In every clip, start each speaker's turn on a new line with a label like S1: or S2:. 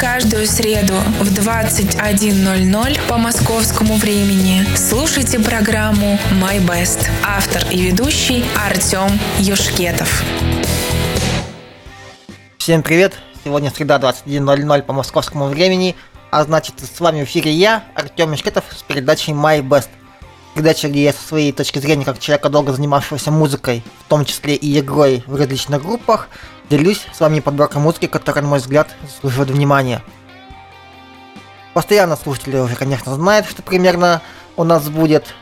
S1: каждую среду в 21.00 по московскому времени слушайте программу «My Best». Автор и ведущий Артем Юшкетов.
S2: Всем привет! Сегодня среда 21.00 по московскому времени, а значит с вами в эфире я, Артем Юшкетов, с передачей My Best. Передача, где я со своей точки зрения, как человека, долго занимавшегося музыкой, в том числе и игрой в различных группах, делюсь с вами подборкой музыки, которая, на мой взгляд, заслуживает внимания. Постоянно слушатели уже, конечно, знают, что примерно у нас будет.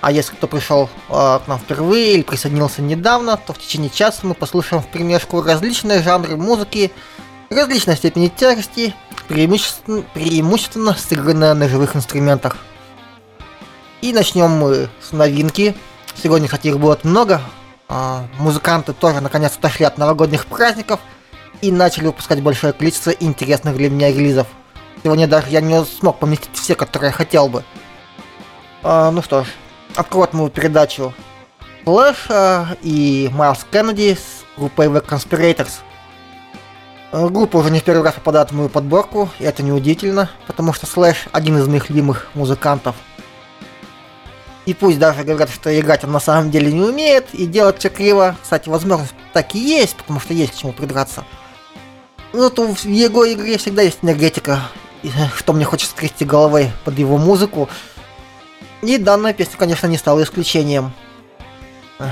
S2: А если кто пришел э, к нам впервые или присоединился недавно, то в течение часа мы послушаем в примешку различные жанры музыки, различной степени тяжести, преимущественно, преимущественно сыгранные на живых инструментах. И начнем мы с новинки. Сегодня, кстати, их будет много. А, музыканты тоже наконец отошли от новогодних праздников и начали выпускать большое количество интересных для меня релизов. Сегодня даже я не смог поместить все, которые я хотел бы. А, ну что ж, откроет мою передачу Флэш а, и Майлз Кеннеди с группой The Conspirators. А, группа уже не в первый раз попадает в мою подборку, и это неудивительно, потому что Слэш один из моих любимых музыкантов – и пусть даже говорят, что играть он на самом деле не умеет и делать все криво. Кстати, возможность так и есть, потому что есть к чему придраться. Но то в его игре всегда есть энергетика, что мне хочется скрести головой под его музыку. И данная песня, конечно, не стала исключением.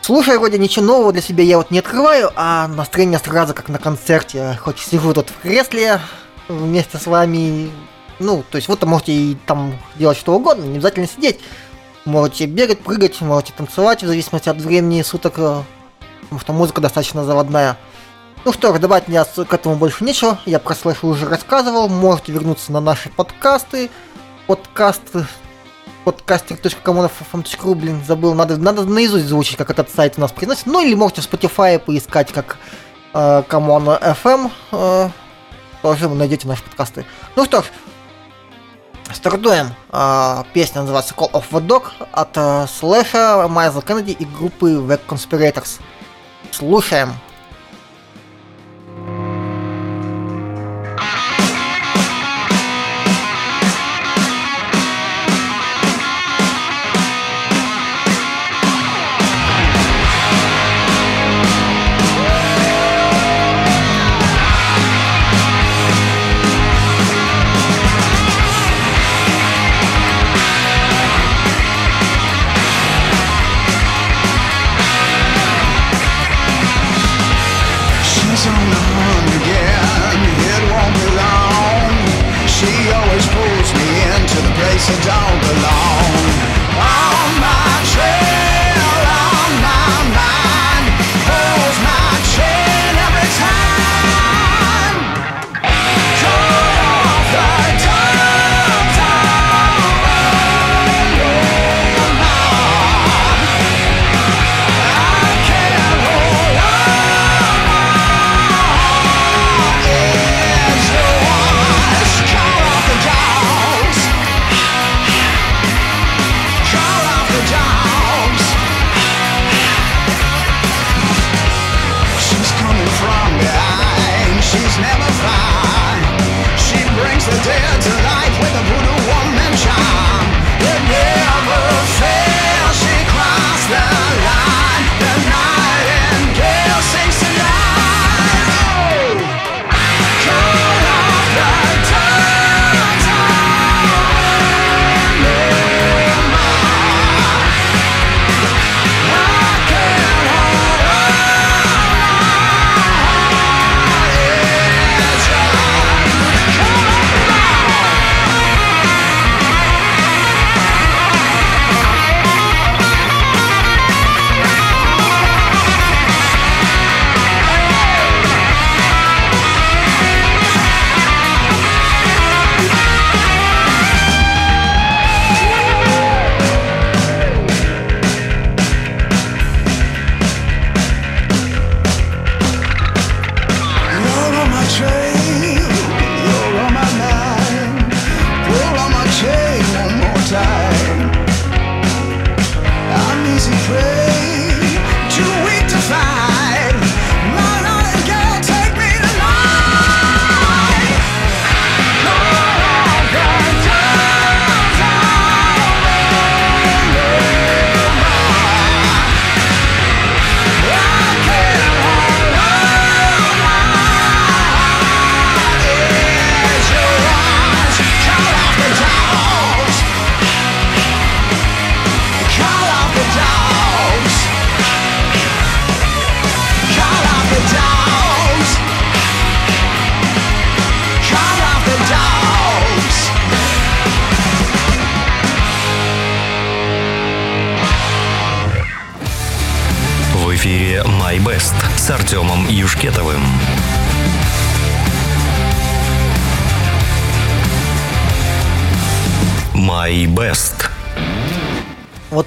S2: Слушай, вроде ничего нового для себя я вот не открываю, а настроение сразу как на концерте. Хоть сижу тут в кресле вместе с вами, ну, то есть вы-то можете и там делать что угодно, не обязательно сидеть. Можете бегать, прыгать, можете танцевать, в зависимости от времени суток, э, потому что музыка достаточно заводная. Ну что ж, добавить мне к этому больше нечего, я про слэш уже рассказывал, можете вернуться на наши подкасты, подкаст podcaster.commonfm.ru, блин, забыл, надо, надо наизусть звучить, как этот сайт у нас приносит, ну или можете в Spotify поискать, как э, Common FM, э, тоже вы найдете наши подкасты. Ну что ж, Стартуем. А, песня называется Call of the Dog от а, Слэша, Майза Кеннеди и группы The Conspirators. Слушаем.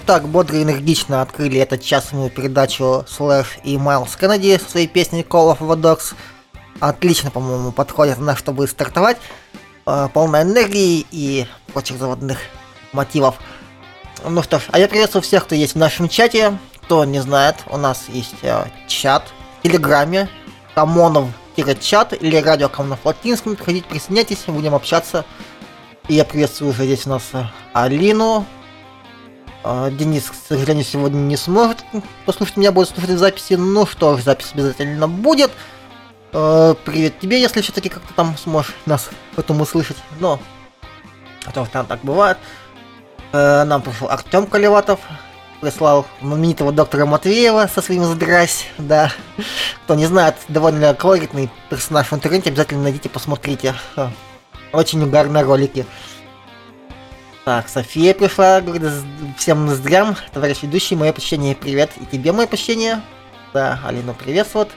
S2: Так бодро и энергично открыли этот часовую передачу Слэш и Майлз Кеннеди со своей песней Call of the Dogs. Отлично, по-моему, подходит на чтобы стартовать. Э, полна энергии и прочих заводных мотивов. Ну что ж, а я приветствую всех, кто есть в нашем чате. Кто не знает, у нас есть э, чат в Телеграме, Камонов-чат или радио Камонов латинском. Приходите, присоединяйтесь, будем общаться. И я приветствую уже здесь у нас э, Алину, Денис, к сожалению, сегодня не сможет послушать меня, будет слушать записи. Ну что ж, запись обязательно будет. А, привет тебе, если все-таки как-то там сможешь нас потом услышать. Но, а то там так бывает. А, нам пришел Артем Колеватов, прислал знаменитого доктора Матвеева со своим «Здрась», да. Кто не знает, довольно колоритный персонаж в интернете, обязательно найдите, посмотрите. Очень угарные ролики. Так, София пришла, говорит, всем ноздрям, товарищ ведущий, мое почтение, привет, и тебе мое почтение. Да, Алина, приветствует.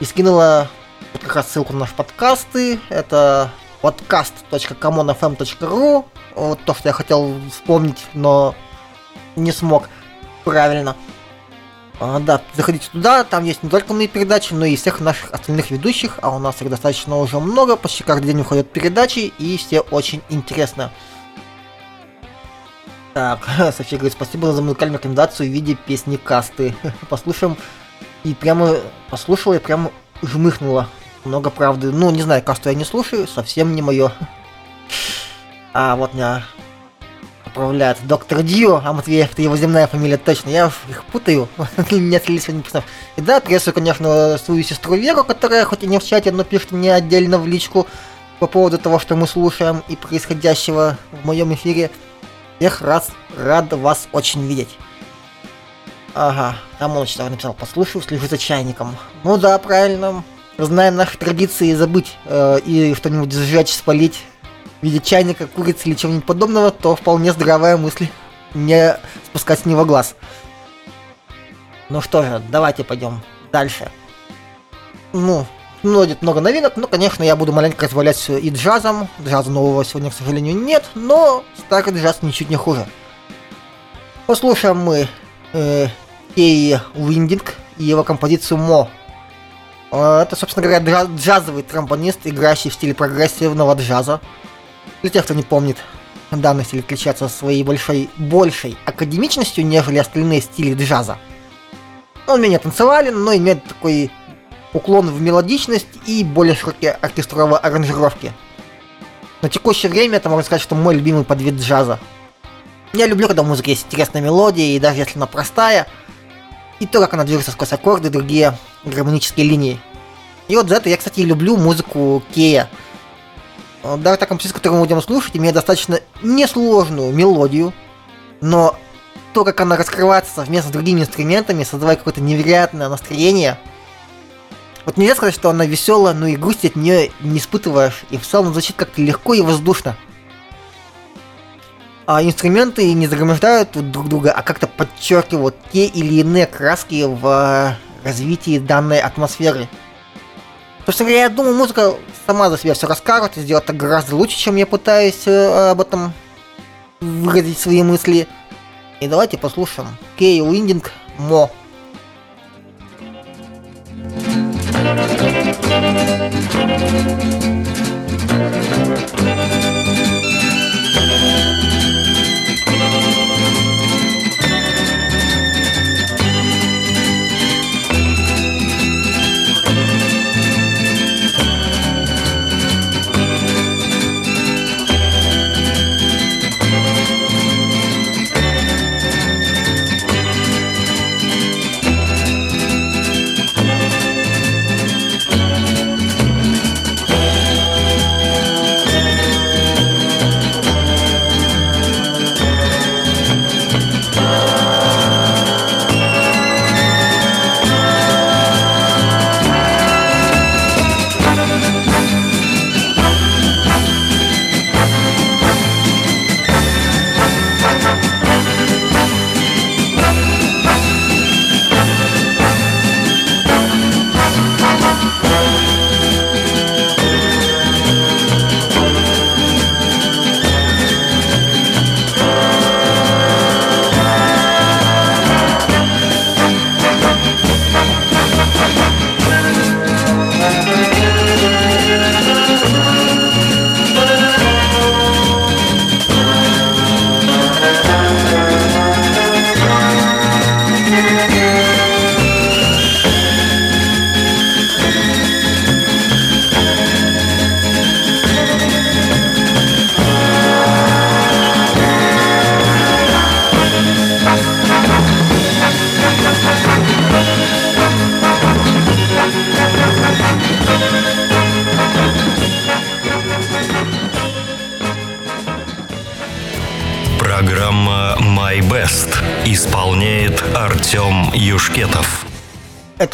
S2: И скинула вот как раз ссылку на наш подкасты, это podcast.comonfm.ru, вот то, что я хотел вспомнить, но не смог правильно. А, да, заходите туда, там есть не только мои передачи, но и всех наших остальных ведущих, а у нас их достаточно уже много, почти каждый день выходят передачи, и все очень интересно. Так, София говорит, спасибо за музыкальную рекомендацию в виде песни касты. Послушаем. И прямо послушала и прямо жмыхнула. Много правды. Ну, не знаю, касту я не слушаю, совсем не мое. А вот меня отправляет доктор Дью, а Матвеев, это его земная фамилия точно, я их путаю, не отследили сегодня писав. И да, приветствую, конечно, свою сестру Веру, которая хоть и не в чате, но пишет мне отдельно в личку по поводу того, что мы слушаем и происходящего в моем эфире. Всех раз рад вас очень видеть. Ага, там он что написал, послушаю, слежу за чайником. Ну да, правильно. Зная наши традиции забыть э, и что-нибудь сжечь, спалить в виде чайника, курицы или чего-нибудь подобного, то вполне здравая мысль не спускать с него глаз. Ну что же, давайте пойдем дальше. Ну, будет много новинок, но, конечно, я буду маленько развалять и джазом. Джаза нового сегодня, к сожалению, нет, но старый джаз ничуть не хуже. Послушаем мы э, Кей Уиндинг и его композицию Мо. Э, это, собственно говоря, джаз, джазовый тромбонист, играющий в стиле прогрессивного джаза. Для тех, кто не помнит, данный стиль отличается своей большой, большей академичностью, нежели остальные стили джаза. Он менее танцевален, но имеет такой уклон в мелодичность и более широкие оркестровые аранжировки. На текущее время это можно сказать, что мой любимый подвид джаза. Я люблю, когда в музыке есть интересная мелодия, и даже если она простая, и то, как она движется сквозь аккорды и другие гармонические линии. И вот за это я, кстати, люблю музыку Кея. Даже та композиция, которую мы будем слушать, имеет достаточно несложную мелодию, но то, как она раскрывается совместно с другими инструментами, создавая какое-то невероятное настроение – вот нельзя сказать, что она веселая, но и грусть от нее не испытываешь, и в целом звучит как-то легко и воздушно. А инструменты не загромождают друг друга, а как-то подчеркивают те или иные краски в э, развитии данной атмосферы. Собственно говоря, я думаю, музыка сама за себя все расскажет и сделает это гораздо лучше, чем я пытаюсь э, об этом выразить свои мысли. И давайте послушаем. Кей Уиндинг Мо.
S3: no, no, no.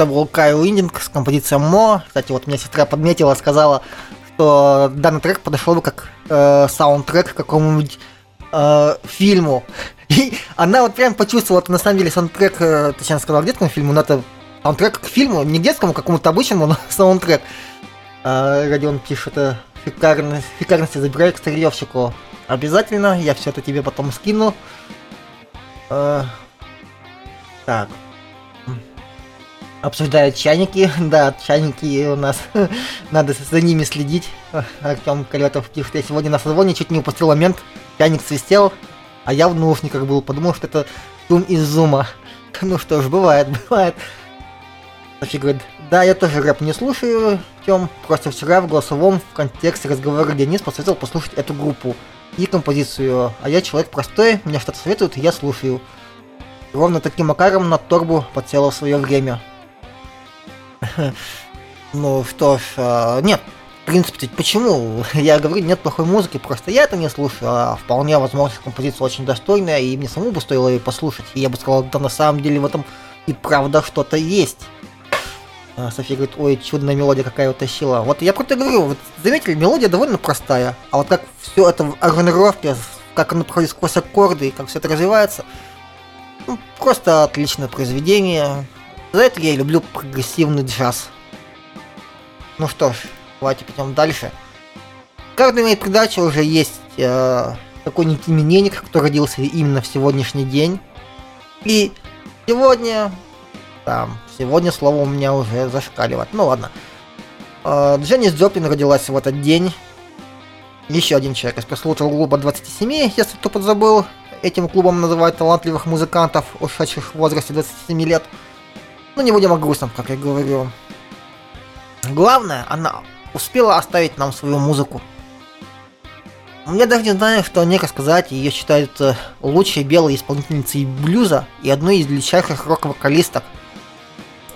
S2: Это был Кайл Индинг с композицией Мо. Кстати, вот меня сестра подметила, сказала, что данный трек подошел бы как э, саундтрек к какому-нибудь э, фильму. И она вот прям почувствовала, что на самом деле саундтрек, э, точнее сказала, к детскому фильму, но это саундтрек к фильму, не к детскому, а какому-то обычному, но саундтрек. Э, Родион пишет, это шикарно, шикарности забирай к старьевщику. Обязательно, я все это тебе потом скину. Э, так. Обсуждают чайники. Да, чайники у нас. Надо за ними следить. Артем Калетов сегодня на созвоне чуть не упустил момент. Чайник свистел, а я в наушниках был. Подумал, что это шум из зума. Ну что ж, бывает, бывает. Софи говорит, да, я тоже рэп не слушаю, Тем, просто вчера в голосовом в контексте разговора Денис посоветовал послушать эту группу и композицию. А я человек простой, мне что-то советуют, я слушаю. Ровно таким макаром на торбу подсела в свое время. Ну что ж, а, нет, в принципе, почему? Я говорю, нет плохой музыки, просто я это не слушаю, а вполне возможно, композиция очень достойная, и мне самому бы стоило ее послушать. И я бы сказал, да на самом деле в этом и правда что-то есть. А София говорит, ой, чудная мелодия какая утащила. Вот я просто говорю, вот заметили, мелодия довольно простая, а вот как все это в аранжировке, как оно проходит сквозь аккорды, и как все это развивается, ну, просто отличное произведение. За это я и люблю прогрессивный джаз. Ну что ж, давайте пойдем дальше. Каждый имеет передаче уже есть э, какой-нибудь именинник, кто родился именно в сегодняшний день. И сегодня, там, сегодня слово у меня уже зашкаливает. Ну ладно. Э, Дженнис Джоплин родилась в этот день. Еще один человек из пресловутого клуба 27, если кто подзабыл. Этим клубом называют талантливых музыкантов, ушедших в возрасте 27 лет. Ну, не будем о грустном, как я говорю. Главное, она успела оставить нам свою музыку. Я даже не знаю, что о ней рассказать. Ее считают э, лучшей белой исполнительницей блюза и одной из величайших рок-вокалисток.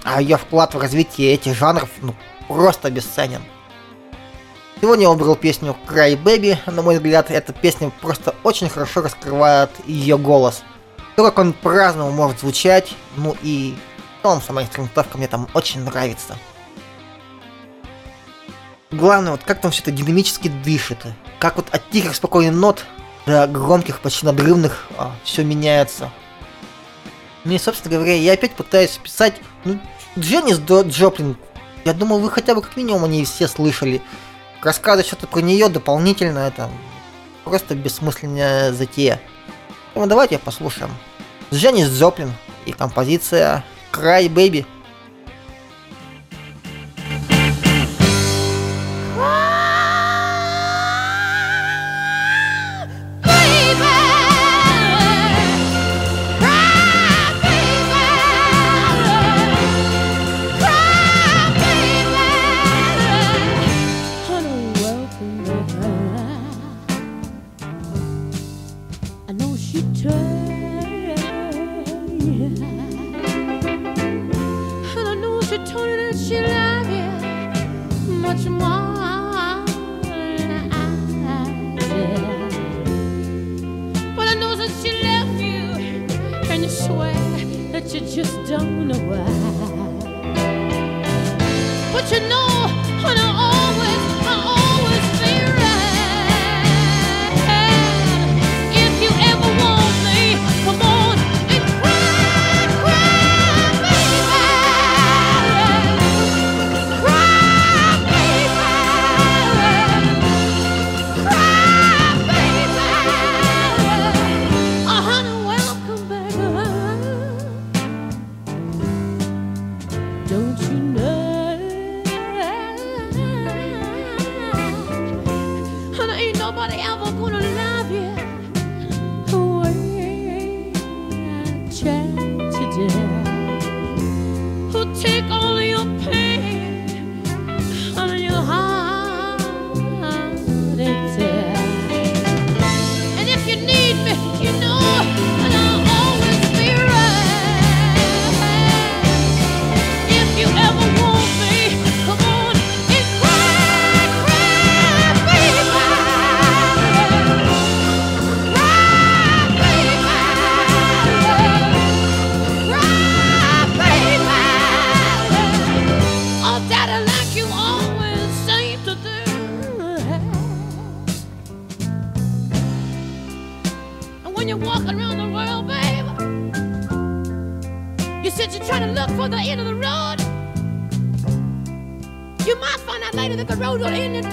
S2: А ее вклад в развитие этих жанров ну, просто бесценен. Сегодня я выбрал песню Cry Baby. На мой взгляд, эта песня просто очень хорошо раскрывает ее голос. То, как он по-разному может звучать, ну и целом сама инструментовка мне там очень нравится. Главное, вот как там все это динамически дышит. Как вот от тихих спокойных нот до громких, почти надрывных а, все меняется. И, собственно говоря, я опять пытаюсь писать, ну, Дженнис Джоплин. Я думал, вы хотя бы как минимум о ней все слышали. Рассказывать что-то про нее дополнительно, это просто бессмысленная затея. Ну давайте послушаем. Дженнис Джоплин и композиция Cry Baby.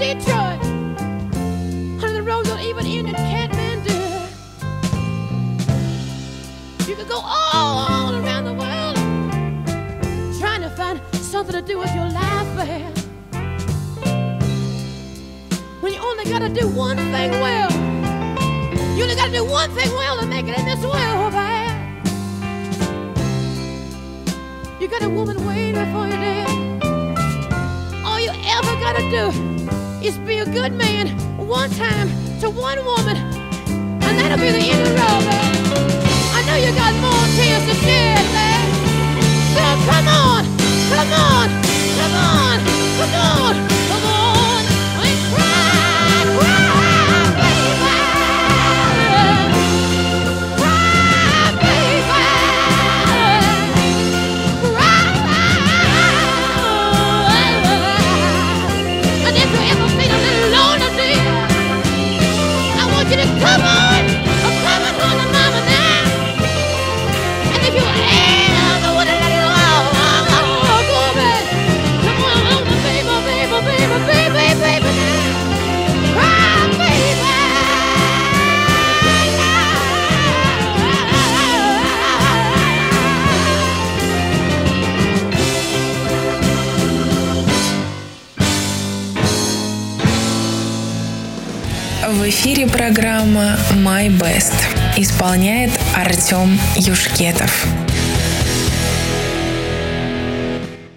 S4: Detroit. And the road will even end in Kathmandu. You could go all around the world trying to find something to do with your life, babe. When you only gotta do one thing well. You only gotta do one thing well to make it in this world, babe. You got a woman waiting for you there. All you ever gotta do is be a good man one time to one woman, and that'll be the end of babe. I know you got more tears to shed, babe. So come on, come on, come on, come on, you to oh, come on, come on home to mama now. And if you
S1: В эфире программа My Best. Исполняет Артем Юшкетов.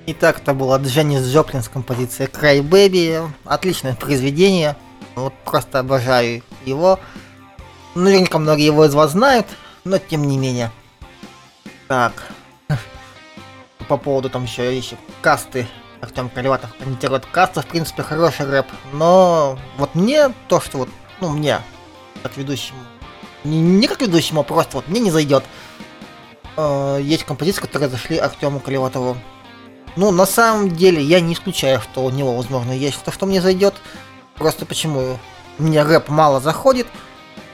S2: Итак, это была Дженнис Джоплин с композицией Cry Baby. Отличное произведение. Вот просто обожаю его. Наверняка многие его из вас знают, но тем не менее. Так. По поводу там еще еще касты. Артем Каливатов комментирует каста, в принципе, хороший рэп. Но вот мне то, что вот, ну, мне, как ведущему, не, не как ведущему, а просто вот мне не зайдет. Э, есть композиции, которые зашли Артему Каливатову. Ну, на самом деле, я не исключаю, что у него, возможно, есть то, что мне зайдет. Просто почему мне рэп мало заходит.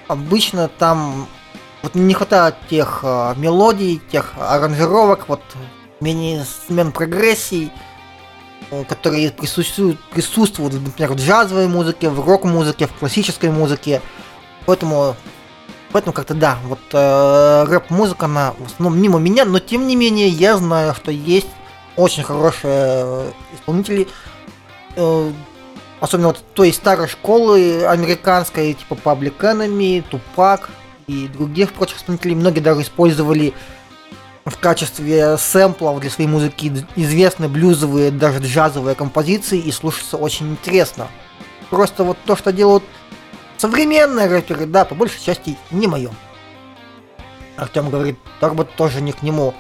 S2: Обычно там вот не хватает тех э, мелодий, тех аранжировок, вот менее смен прогрессий, которые присутствуют, присутствуют, например, в джазовой музыке, в рок-музыке, в классической музыке. Поэтому, поэтому как-то да, вот э, рэп-музыка, она в основном мимо меня, но тем не менее я знаю, что есть очень хорошие э, исполнители, э, особенно вот той старой школы американской, типа Public Enemy, Тупак и других прочих исполнителей. Многие даже использовали в качестве сэмплов для своей музыки известные блюзовые, даже джазовые композиции и слушаться очень интересно. Просто вот то, что делают современные рэперы, да, по большей части не мое. Артем говорит, Торбо тоже не к нему.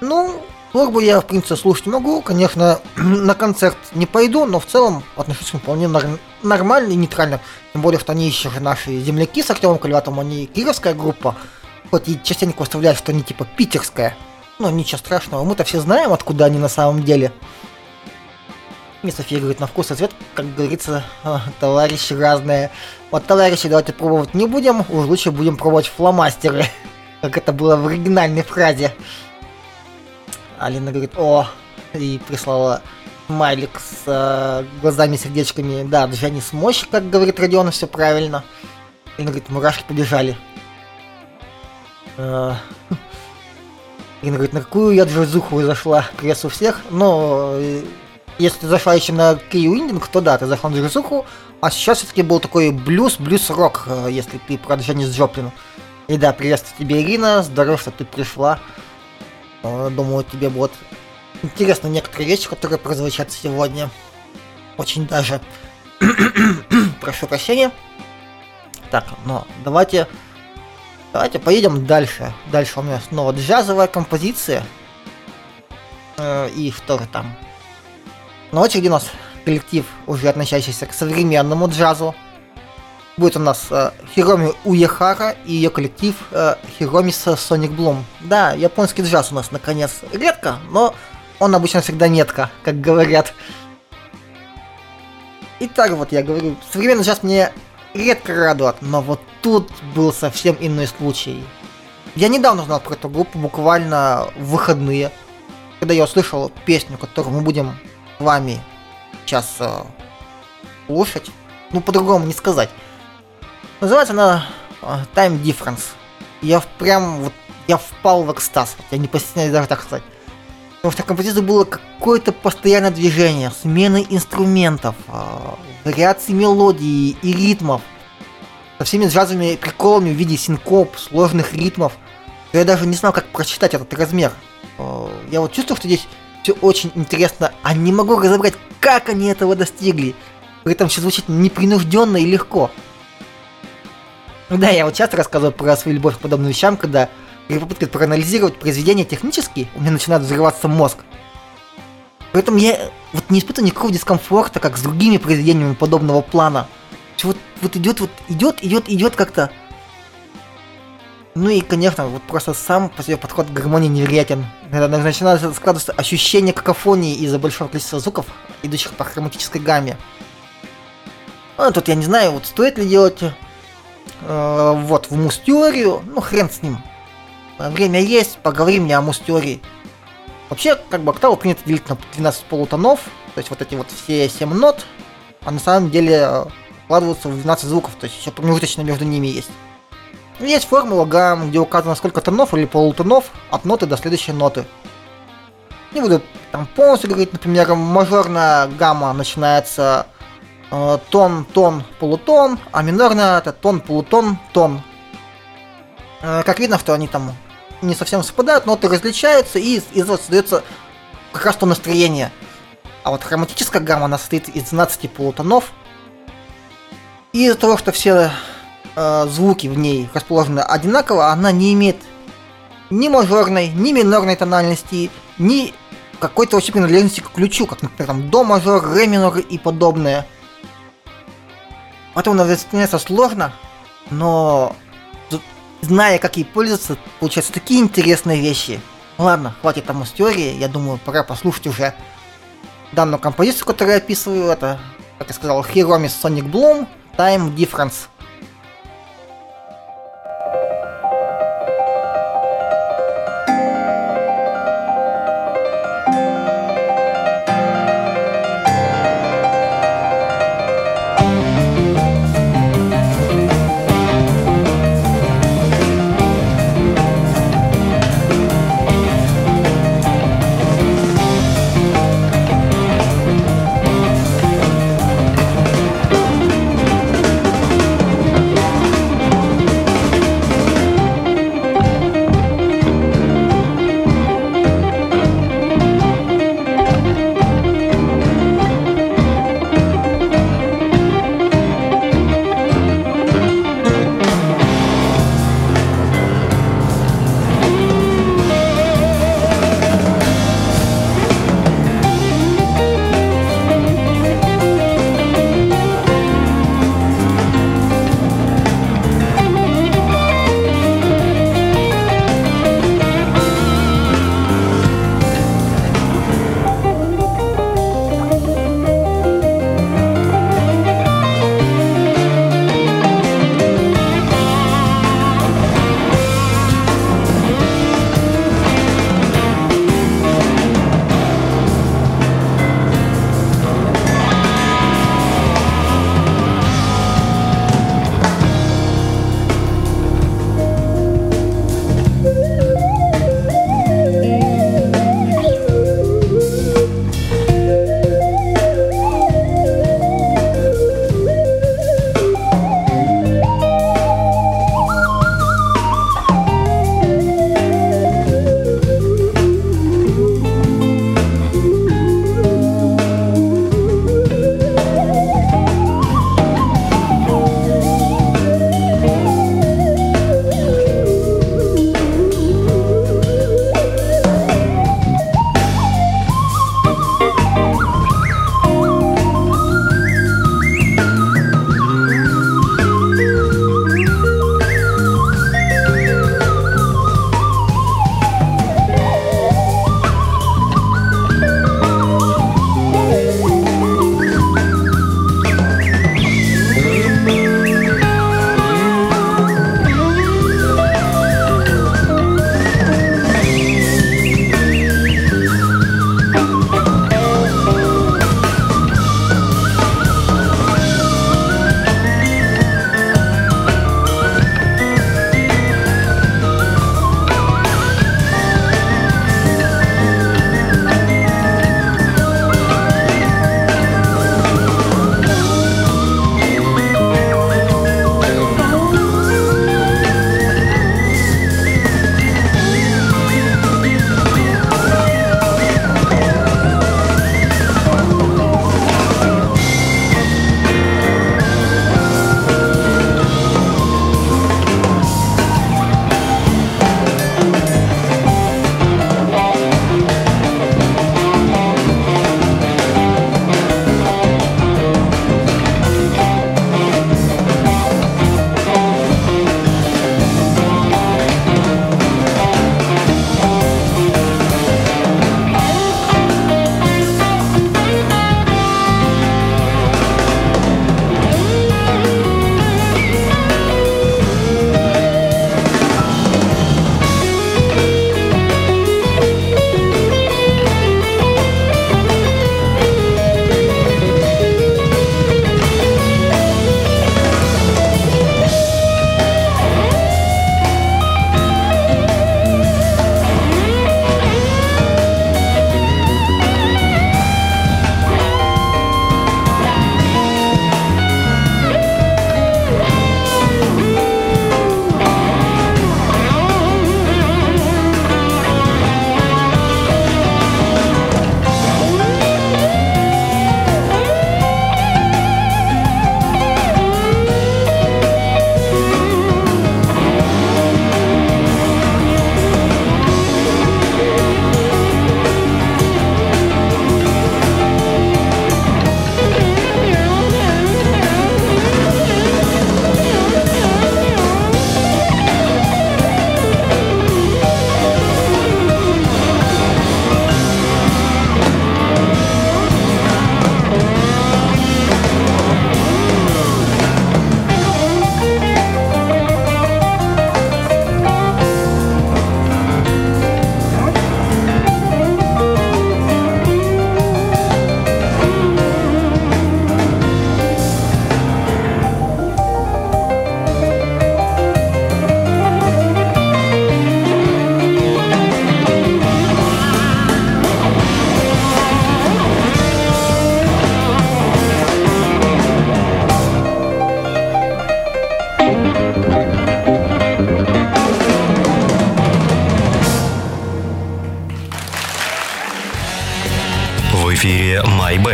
S2: Ну, Торбу я, в принципе, слушать могу. Конечно, на концерт не пойду, но в целом отношусь к вполне нар- нормально и нейтрально. Тем более, что они еще же наши земляки с Артемом Кальватом, они кировская группа. Хоть и частенько выставляют, что они типа питерская. Но ничего страшного, мы-то все знаем, откуда они на самом деле. И София говорит, на вкус и цвет, как говорится, а, товарищи разные. Вот, товарищи, давайте пробовать не будем, уж лучше будем пробовать фломастеры. Как это было в оригинальной фразе. Алина говорит, о, и прислала смайлик с э, глазами-сердечками. Да, Дженни с мощь, как говорит Родион, все правильно. Алина говорит, мурашки побежали. Э, Ирина говорит, на какую я джазуху зашла? Приветствую всех. Но э, если ты зашла еще на Кей Уиндинг, то да, ты зашла на джазуху. А сейчас все-таки был такой блюз, блюз-рок, э, если ты про Дженнис Джоплин. И да, приветствую тебе, Ирина, здорово, что ты пришла. Думаю, тебе будут интересны некоторые вещи, которые прозвучат сегодня. Очень даже. Прошу прощения. Так, но давайте... Давайте поедем дальше. Дальше у меня снова джазовая композиция. Э, и что же там? На очереди у нас коллектив, уже относящийся к современному джазу. Будет у нас э, Хироми Уехара и ее коллектив э, Хироми Соник Блум. Да, японский джаз у нас наконец редко, но он обычно всегда метко, как говорят. Итак, вот я говорю, современный джаз мне редко радует, но вот тут был совсем иной случай. Я недавно узнал про эту группу, буквально в выходные, когда я услышал песню, которую мы будем с вами сейчас э, слушать. Ну, по-другому не сказать. Называется она э, Time Difference. Я прям вот я впал в экстаз. Я не постесняюсь даже так сказать. Потому что в композиции было какое-то постоянное движение, смены инструментов, а, вариации мелодии и ритмов. Со всеми джазовыми приколами в виде синкоп, сложных ритмов. Я даже не знал, как прочитать этот размер. А, я вот чувствую, что здесь все очень интересно, а не могу разобрать, как они этого достигли. При этом все звучит непринужденно и легко. Да, я вот часто рассказываю про свою любовь к подобным вещам, когда при попытке проанализировать произведение технически, у меня начинает взрываться мозг. Поэтому я вот не испытываю никакого дискомфорта, как с другими произведениями подобного плана. Вот, вот идет, вот идет, идет, идет как-то. Ну и, конечно, вот просто сам по себе подход к гармонии невероятен. Когда начинает складываться ощущение какофонии из-за большого количества звуков, идущих по хроматической гамме. Ну, тут я не знаю, вот стоит ли делать э, вот в мус-теорию, ну хрен с ним. Время есть, поговорим мне о мус-теории. Вообще, как бы октаву принято делить на 12 полутонов, то есть вот эти вот все 7 нот, а на самом деле вкладываются в 12 звуков, то есть еще промежуточно между ними есть. Есть формула гамм, где указано сколько тонов или полутонов от ноты до следующей ноты. Не буду там полностью говорить, например, мажорная гамма начинается э, тон, тон, полутон, а минорная это тон, полутон, тон. Э, как видно, что они там не совсем совпадают, ноты различаются, и из этого создается как раз то настроение. А вот хроматическая гамма, она состоит из 12 полутонов. И из-за того, что все э, звуки в ней расположены одинаково, она не имеет ни мажорной, ни минорной тональности, ни какой-то вообще принадлежности к ключу, как, например, там, до мажор, ре минор и подобное. Поэтому она воспринимается сложно, но зная, как ей пользоваться, получаются такие интересные вещи. Ладно, хватит там с теории, я думаю, пора послушать уже данную композицию, которую я описываю. Это, как я сказал, Hiromis Sonic Bloom, Time Difference.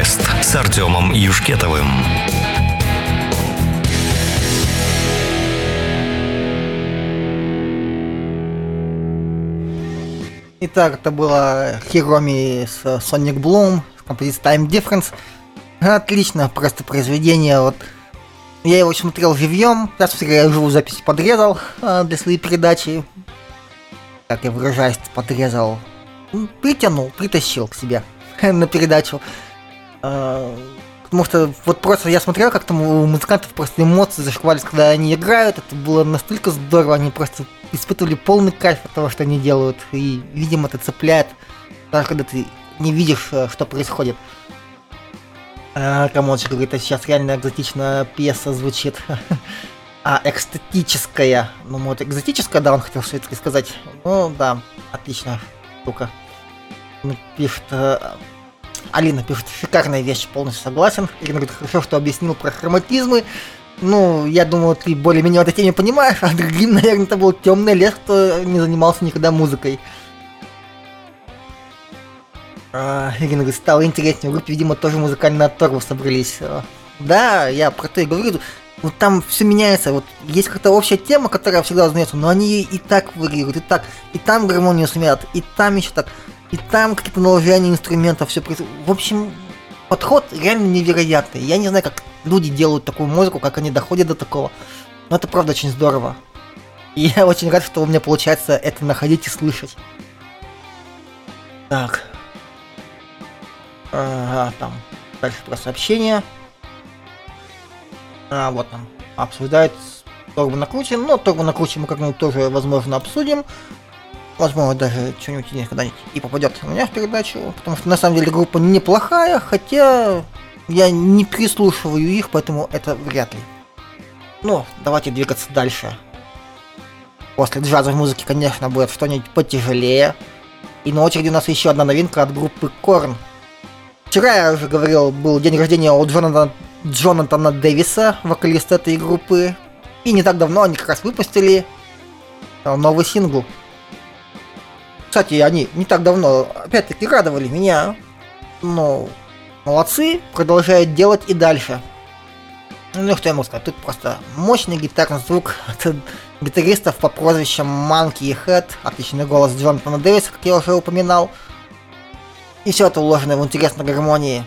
S3: Best с Артемом Юшкетовым.
S2: Итак, это было Хироми с Sonic Bloom, с композицией Time Difference. Отлично, просто произведение. Вот я его смотрел живьем, сейчас я живую запись подрезал а, для своей передачи. Как я выражаюсь, подрезал. Притянул, притащил к себе на передачу. А, потому что вот просто я смотрел, как там у музыкантов просто эмоции зашквались, когда они играют. Это было настолько здорово, они просто испытывали полный кайф от того, что они делают. И, видимо, это цепляет, даже когда ты не видишь, э, что происходит. А, Камончик говорит, это сейчас реально экзотичная пьеса звучит. А, экстатическая. Ну, вот экзотическая, да, он хотел все-таки сказать. Ну, да, отличная штука. Пишет, э, Алина пишет, шикарная вещь, полностью согласен. Ирина говорит, хорошо, что объяснил про хроматизмы. Ну, я думаю, ты более-менее в этой теме понимаешь, а другим, наверное, это был темный лес, кто не занимался никогда музыкой. А, Ирина говорит, стало интереснее, в группе, видимо, тоже музыкальные оторвы собрались. А, да, я про то и говорю, вот там все меняется, вот есть какая-то общая тема, которая всегда узнается, но они и так варьируют, и так, и там гармонию сумеют, и там еще так, и там какие-то наложения инструментов, все происходит. В общем, подход реально невероятный. Я не знаю, как люди делают такую музыку, как они доходят до такого. Но это правда очень здорово. И я очень рад, что у меня получается это находить и слышать. Так. Ага, там. Дальше про сообщения. А, вот там. Обсуждает Торбо накручен. Но Торбо накручен мы как-нибудь тоже, возможно, обсудим. Возможно, даже что-нибудь не когда-нибудь и попадет у меня в передачу. Потому что на самом деле группа неплохая, хотя я не прислушиваю их, поэтому это вряд ли. Ну, давайте двигаться дальше. После джазовой музыки, конечно, будет что-нибудь потяжелее. И на очереди у нас еще одна новинка от группы Корн. Вчера я уже говорил, был день рождения у Джонатана, Джонатана Дэвиса, вокалиста этой группы. И не так давно они как раз выпустили новый сингл. Кстати, они не так давно, опять-таки, радовали меня. Но молодцы, продолжают делать и дальше. Ну, что я могу сказать, тут просто мощный гитарный звук от гитаристов по прозвищам и Хэт, отличный голос Джонатана Дэвиса, как я уже упоминал. И все это уложено в интересной гармонии.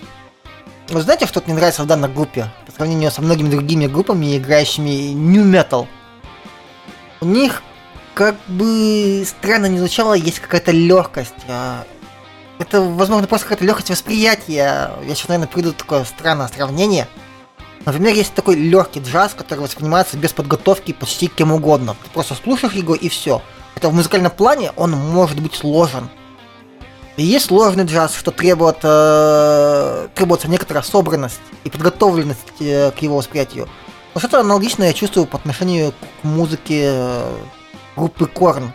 S2: Вы знаете, что мне нравится в данной группе? По сравнению со многими другими группами, играющими New Metal. У них, как бы странно не звучало, есть какая-то легкость. А, это, возможно, просто какая-то легкость восприятия. Я сейчас, наверное, приду такое странное сравнение. Например, есть такой легкий джаз, который воспринимается без подготовки почти кем угодно. Ты просто слушаешь его и все. Это в музыкальном плане он может быть сложен. И есть сложный джаз, что требует, э, требуется некоторая собранность и подготовленность э, к его восприятию. Но что-то аналогичное я чувствую по отношению к музыке э, группы Корн.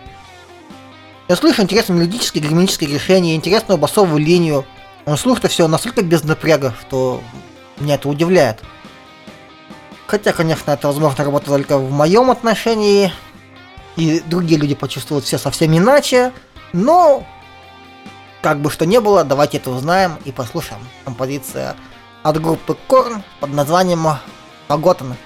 S2: Я слышу интересные мелодические гармонические решения, интересную басовую линию. Он слушает все настолько без напряга, что меня это удивляет. Хотя, конечно, это, возможно, работает только в моем отношении, и другие люди почувствуют все совсем иначе, но как бы что ни было, давайте это узнаем и послушаем. Композиция от группы Корн под названием Поготаны.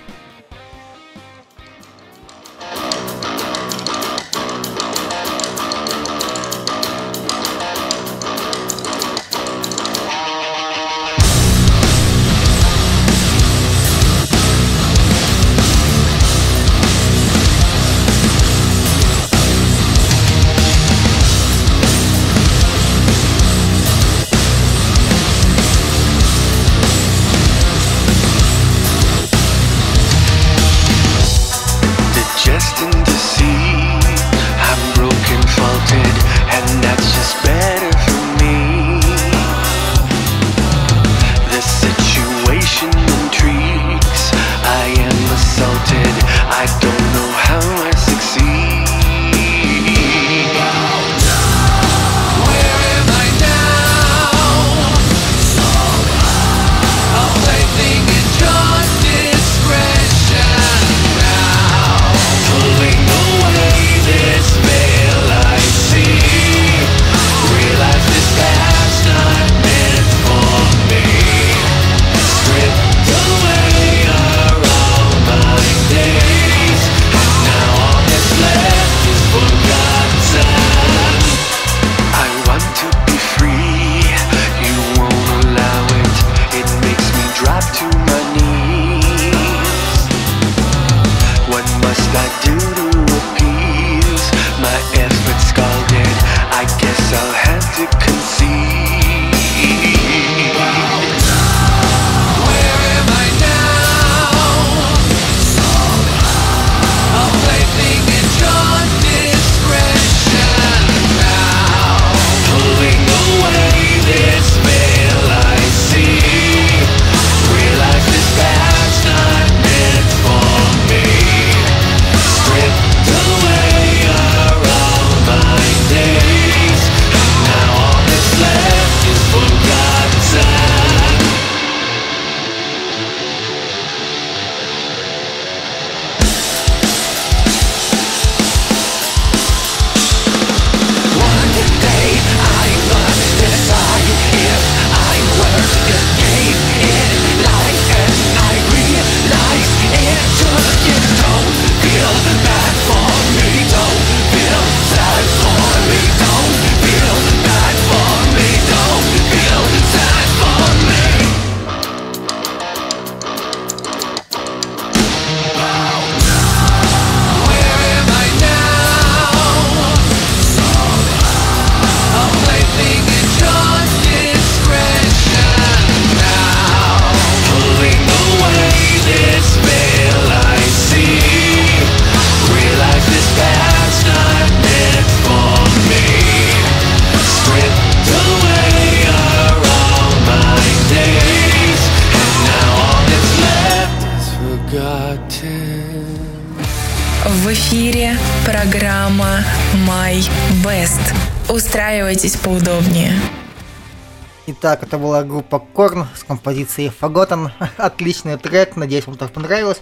S2: Итак, это была группа Корн с композицией Фаготон. Отличный трек, надеюсь, вам тоже понравилось.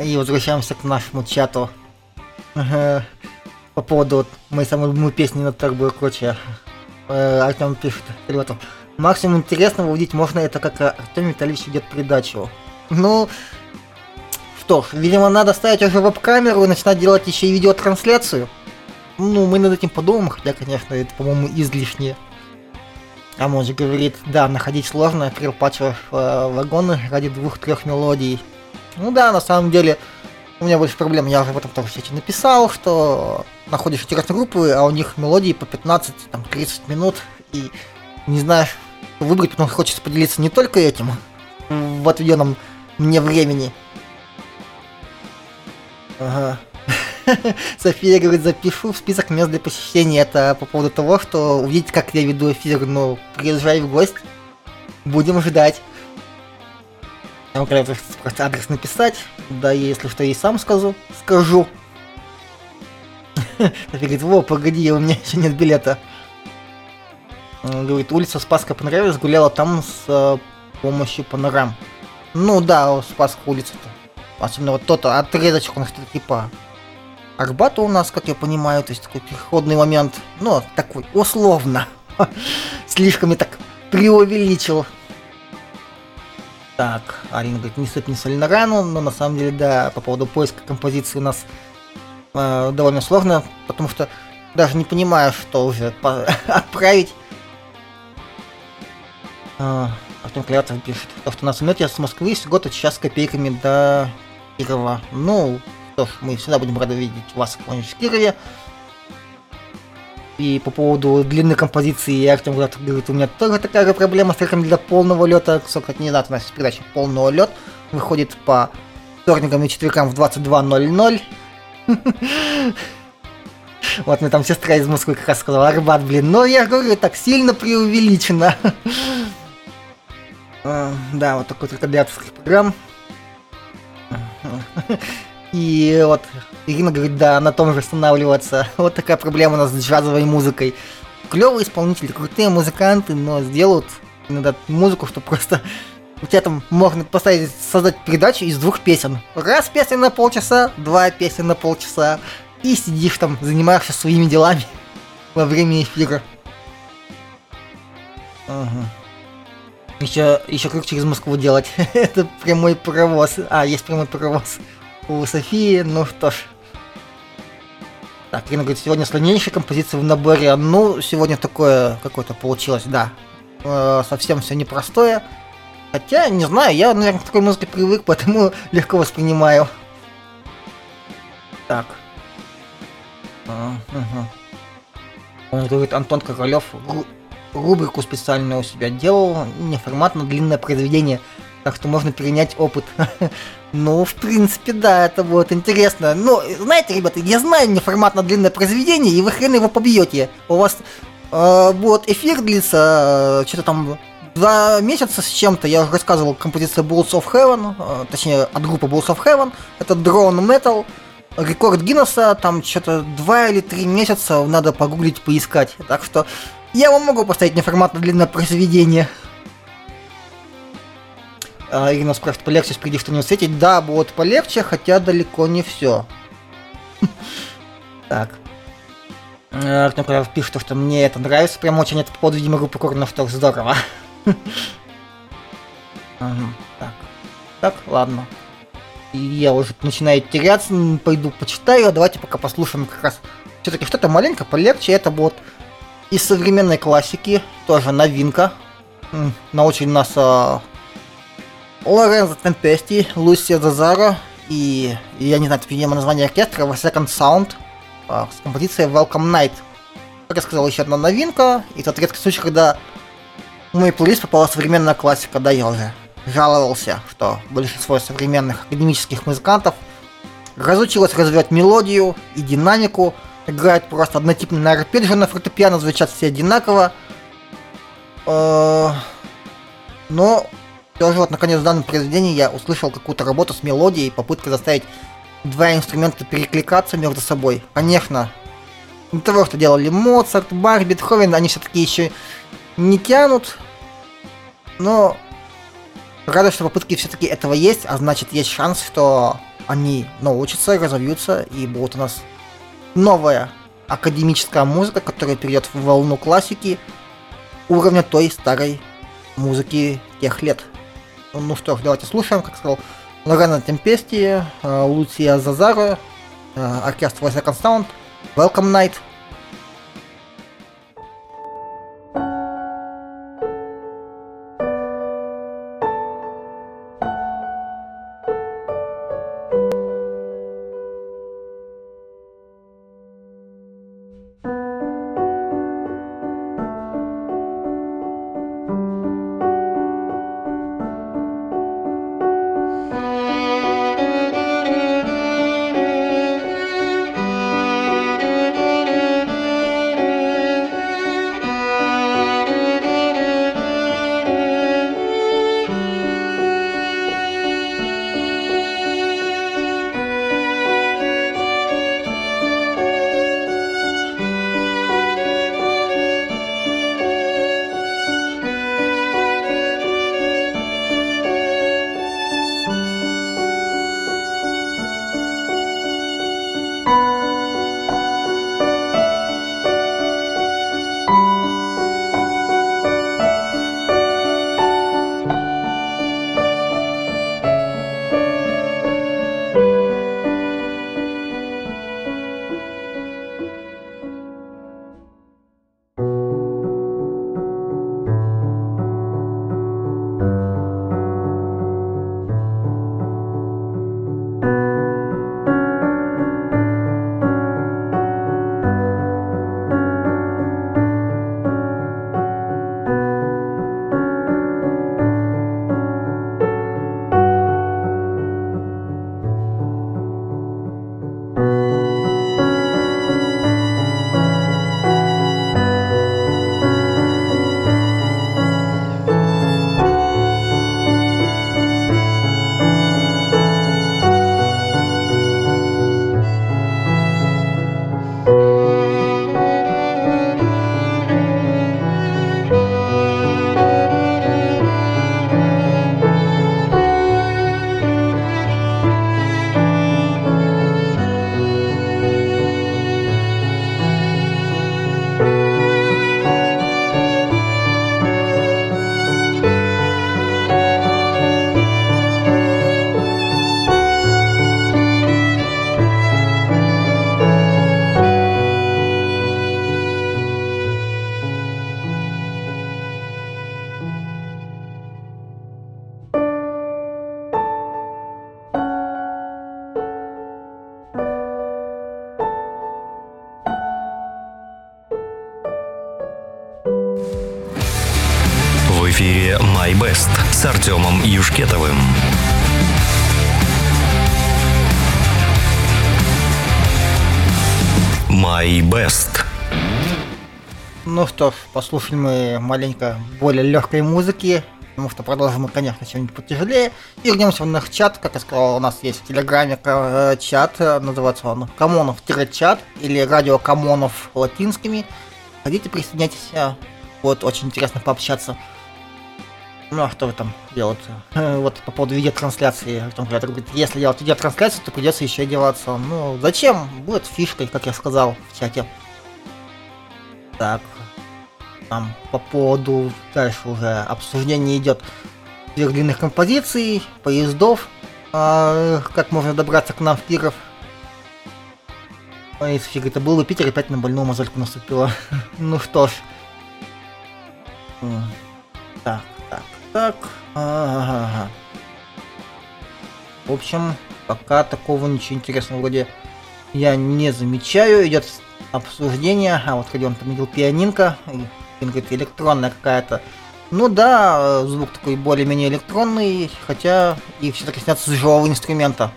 S2: И возвращаемся к нашему чату. По поводу вот, моей самой любимой песни на торбу и прочее. Э, Артем пишет, ребята, максимум интересного увидеть можно это, как Артем Витальевич ведет передачу. Ну, что ж, видимо, надо ставить уже веб-камеру и начинать делать еще и видеотрансляцию. Ну, мы над этим подумаем, хотя, конечно, это, по-моему, излишне. А же говорит, да, находить сложно, перелопачиваешь э, вагоны ради двух-трех мелодий. Ну да, на самом деле, у меня больше проблем, я уже об этом тоже в написал, что находишь интересные группы, а у них мелодии по 15-30 минут, и не знаешь, выбрать, потому что хочется поделиться не только этим в отведенном мне времени. Ага. София говорит, запишу в список мест для посещения. Это по поводу того, что увидеть, как я веду эфир, ну, приезжай в гости. Будем ждать. Я могу просто адрес написать. Да, если что, и сам скажу. Скажу. София говорит, во, погоди, у меня еще нет билета. Говорит, улица Спаска понравилась, гуляла там с э, помощью панорам. Ну да, Спаска улица-то. Особенно вот тот отрезочек, он что-то типа Арбата у нас, как я понимаю, то есть такой переходный момент, ну, такой условно. Слишком я так преувеличил. Так, Арина говорит, не сыпь не соль на рану, но на самом деле, да, по поводу поиска композиции у нас э, довольно сложно, потому что даже не понимаю, что уже отправить. Э, Артем Клятов пишет, что у нас в нете с Москвы всего год час с копейками до Кирова. Ну, что ж, мы всегда будем рады видеть вас в Кирове. И по поводу длинной композиции, Артем говорит, у меня тоже такая же проблема с треком для полного лета. Кстати, не знаю, у нас передача полного лет выходит по вторникам и четверкам в 22.00. Вот мне там сестра из Москвы как раз сказала, Арбат, блин, но я говорю, так сильно преувеличено. А, да, вот такой только для программ. И вот Ирина говорит, да, на том же останавливаться. Вот такая проблема у нас с джазовой музыкой. Клевые исполнители, крутые музыканты, но сделают иногда музыку, что просто у тебя там можно поставить, создать передачу из двух песен. Раз песня на полчаса, два песни на полчаса. И сидишь там, занимаешься своими делами во время эфира. Ага. Еще, еще крюк через Москву делать. Это прямой паровоз. А, есть прямой паровоз у Софии, ну что ж. Так, Ирина говорит, сегодня сложнейшая композиция в наборе. Ну, сегодня такое какое-то получилось, да. Э, совсем все непростое. Хотя, не знаю, я, наверное, к такой музыке привык, поэтому легко воспринимаю. Так. А. Он говорит, Антон Королев рубрику специальную у себя делал, неформатно длинное произведение – так что можно перенять опыт. ну, в принципе, да, это будет интересно. Но, знаете, ребята, я знаю неформатно длинное произведение, и вы хрен его побьете. У вас э, будет эфир длиться, э, что-то там два месяца с чем-то. Я уже рассказывал композиция Bulls of Heaven, э, точнее, от группы Bulls of Heaven. Это Drone Metal. Рекорд Гиннесса, там что-то два или три месяца надо погуглить, поискать. Так что я вам могу поставить неформатно длинное произведение. А, Ирина спрашивает, полегче впереди что не светить. Да, будет полегче, хотя далеко не все. Так. Артем Краев пишет, что мне это нравится. Прям очень это по поводу, видимо, группы Корнов, что здорово. Так. Так, ладно. я уже начинаю теряться, пойду почитаю, а давайте пока послушаем как раз все-таки что-то маленько полегче. Это вот из современной классики, тоже новинка. На очень нас а, Лорензо Темпести, Лусия Зазаро и, я не знаю, видимо, название оркестра, Second Sound а, с композицией Welcome Night. Как я сказал, еще одна новинка, и тот редкий случай, когда в мой плейлист попала современная классика, да, я уже жаловался, что большинство современных академических музыкантов разучилось развивать мелодию и динамику, играют просто однотипно на арпеджио на фортепиано, звучат все одинаково. Э, но все же вот наконец в данном произведении я услышал какую-то работу с мелодией, попытка заставить два инструмента перекликаться между собой. Конечно, не того, что делали Моцарт, Бах, Бетховен, они все-таки еще не тянут, но рада, что попытки все-таки этого есть, а значит есть шанс, что они научатся, разовьются и будут у нас новая академическая музыка, которая перейдет в волну классики уровня той старой музыки тех лет. Ну что ж, давайте слушаем, как сказал Лорена Темпести, э, Луция Зазаро, э, оркестр Second Sound, Welcome Night –
S3: с Артемом Юшкетовым. My Best.
S2: Ну что ж, послушали мы маленько более легкой музыки, потому что продолжим мы, конечно, чем-нибудь потяжелее. И вернемся в наш чат, как я сказал, у нас есть в Телеграме э, чат, называется он Камонов-чат или Радио Камонов латинскими. Ходите, присоединяйтесь, вот очень интересно пообщаться. Ну а что вы там делать? Э, вот по поводу видеотрансляции, Артем Креатор говорит, если делать видеотрансляцию, то придется еще одеваться. Ну, зачем? Будет фишкой, как я сказал в чате. Так, там по поводу дальше уже обсуждение идет длинных композиций, поездов. А, как можно добраться к нам в Киров? Ой, фиг, это был бы Питер, опять на больную мозольку наступила. ну что ж. Так, так. Ага. В общем, пока такого ничего интересного вроде я не замечаю. Идет обсуждение. А вот ходил он там видел пианинка. И, говорит, электронная какая-то. Ну да, звук такой более-менее электронный, хотя и все-таки снятся с живого инструмента.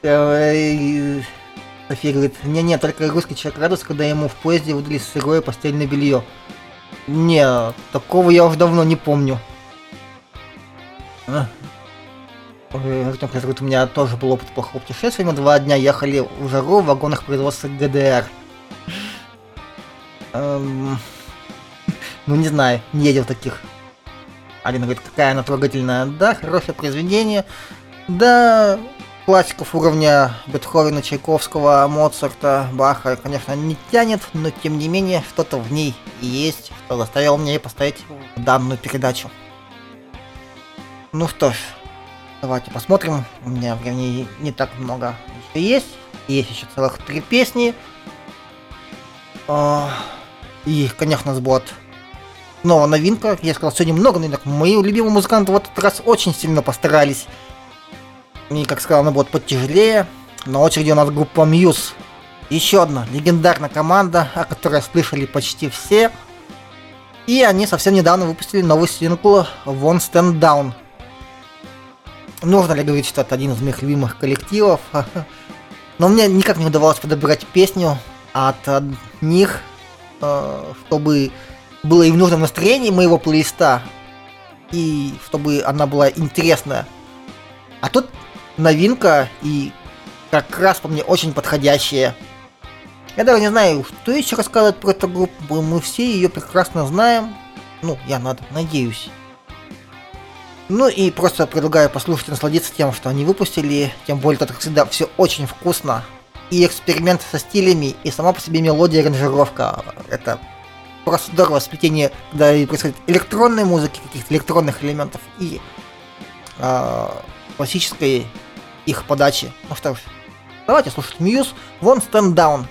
S2: София говорит, не не только русский человек радуется, когда ему в поезде выдали сырое постельное белье. Не, такого я уже давно не помню. А. Говорит, у меня тоже был опыт плохого путешествия. Мы два дня ехали в жару в вагонах производства ГДР. Эм, ну, не знаю, не ездил таких. Алина говорит, какая она трогательная. Да, хорошее произведение. Да, классиков уровня Бетховена, Чайковского, Моцарта, Баха, конечно, не тянет, но тем не менее, что-то в ней есть, что заставило меня поставить данную передачу. Ну что ж, давайте посмотрим. У меня времени не так много еще есть. Есть еще целых три песни. А, и, конечно, сбот. Снова новинка. Я сказал, сегодня много новинок. Мои любимые музыканты в этот раз очень сильно постарались. И, как сказал, она будет потяжелее. На очереди у нас группа Muse. Еще одна легендарная команда, о которой слышали почти все. И они совсем недавно выпустили новый сингл One Stand Down. Нужно ли говорить, что это один из моих любимых коллективов? Но мне никак не удавалось подобрать песню от них, Э, чтобы было и в нужном настроении моего плейлиста, и чтобы она была интересная. А тут новинка и как раз по мне очень подходящая. Я даже не знаю, что еще рассказывать про эту группу, мы все ее прекрасно знаем. Ну, я надо, надеюсь. Ну и просто предлагаю послушать и насладиться тем, что они выпустили. Тем более, как всегда, все очень вкусно и эксперимент со стилями, и сама по себе мелодия и аранжировка. Это просто здорово сплетение, когда происходит электронной музыки, каких-то электронных элементов и э, классической их подачи. Ну что ж, давайте слушать Muse One Stand Down.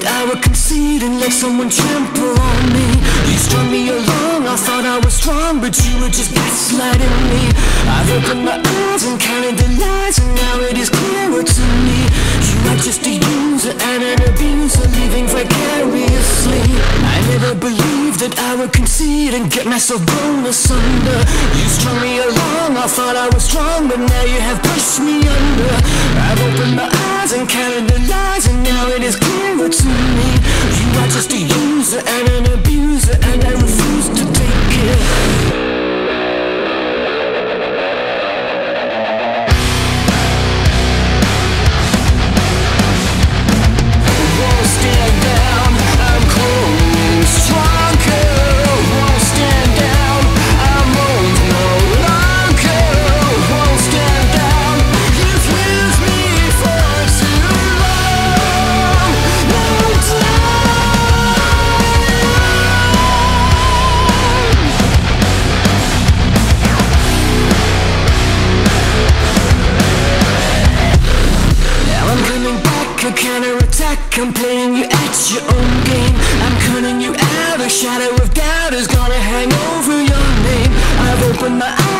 S2: That I would concede and let someone trample on me. You strung me along, I thought I was strong, but you were just gaslighting me. I've opened my eyes and counted the lies, and now it is clearer to me. You are just a user and an abuser, living vicariously. I never believed that I would concede and get myself blown asunder. You strung me thought I was strong, but now you have pushed me under. I've opened my eyes and counted the lies, and now it is clearer to me. You are just a user and an abuser and I refuse to take it. I'm playing you at your own game. I'm cutting you out, a shadow of doubt is gonna hang over your name. I've opened my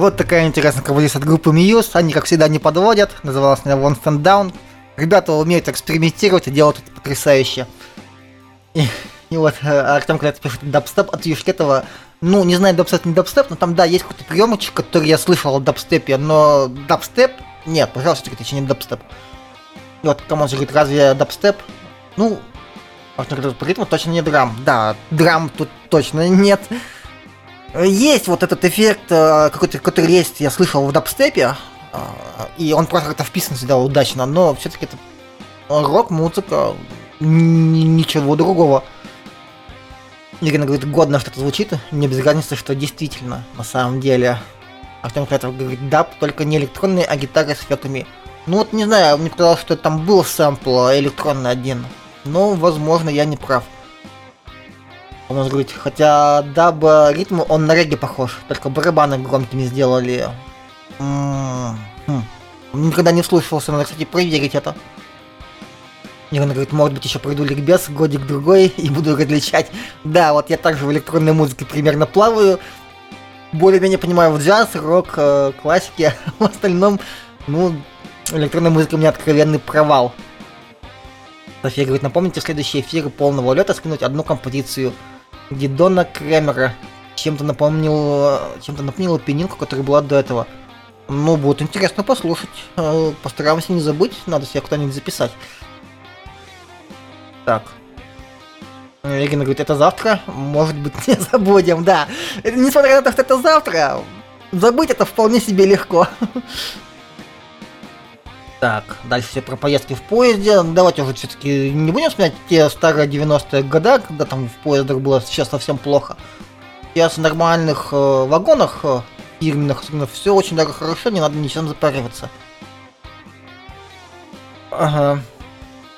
S2: Вот такая интересная композиция от группы Muse. Они, как всегда, не подводят. Называлась она Won't Stand Down. Ребята умеют экспериментировать и делают это потрясающе. И, и вот э, Артем когда пишет дабстеп от Юшкетова. Ну, не знаю, дабстеп, не дабстеп, но там, да, есть какой-то приемочек, который я слышал о дабстепе, но дабстеп... Нет, пожалуйста, это еще не дабстеп. И вот кому же говорит, разве дабстеп? Ну, Артем говорит, по ритму точно не драм. Да, драм тут точно нет. Есть вот этот эффект, э, какой-то, который есть, я слышал в дабстепе, э, и он просто как-то вписан сюда удачно, но все-таки это рок-музыка, ничего другого. Ирина говорит, годно что-то звучит, мне без разницы, что действительно, на самом деле. Артем Кратов говорит, даб, только не электронные, а гитары с эффектами. Ну вот не знаю, мне казалось, что там был сэмпл электронный один, но, возможно, я не прав. Он может говорить, хотя даб ритм, он на регги похож, только барабаны громкими сделали. М-м-м. Хм. Никогда не слушался, надо, кстати, проверить это. И он говорит, может быть, еще пройду ликбез годик-другой и буду различать. Да, вот я также в электронной музыке примерно плаваю. Более-менее понимаю в джаз, рок, э, классике. А в остальном, ну, электронная музыка у меня откровенный провал. София говорит, напомните в следующий эфир полного лета скинуть одну композицию Гидона Кремера. Чем-то напомнил, чем-то напомнил пенинку, которая была до этого. Ну, будет интересно послушать. Э, постараемся не забыть, надо себе кто-нибудь записать. Так. Регина говорит, это завтра? Может быть, не забудем, да. Несмотря на то, что это завтра, забыть это вполне себе легко. Так, дальше все про поездки в поезде. Давайте уже все-таки не будем вспоминать те старые 90-е годы, когда там в поездах было сейчас совсем плохо. Сейчас в нормальных э, вагонах э, фирменных, все очень даже хорошо, не надо ничем запариваться. Ага.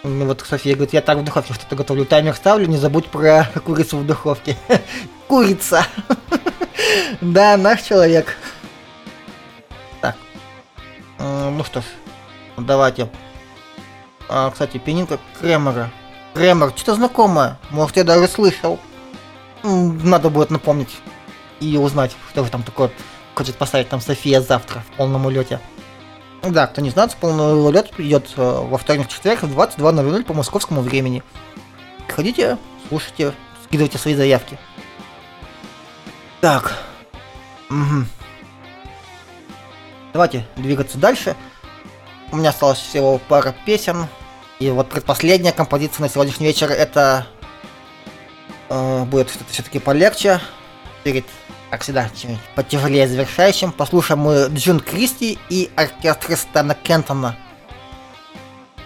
S2: Вот София говорит, я так в духовке что-то готовлю, таймер ставлю, не забудь про курицу в духовке. Курица. Да, наш человек. Так. Ну что ж, Давайте. А, кстати, пенинка Кремера. Кремер, что-то знакомое. Может, я даже слышал. Надо будет напомнить и узнать, что же там такое хочет поставить там София завтра в полном улете. Да, кто не знает, полный улет идет э, во вторник-четверг в 22.00 по московскому времени. Ходите, слушайте, скидывайте свои заявки. Так. Угу. Давайте двигаться дальше. У меня осталось всего пара песен. И вот предпоследняя композиция на сегодняшний вечер это э, будет все-таки полегче. Перед, как всегда, потяжелее завершающим. Послушаем мы Джун Кристи и оркестр Стэна Кентона.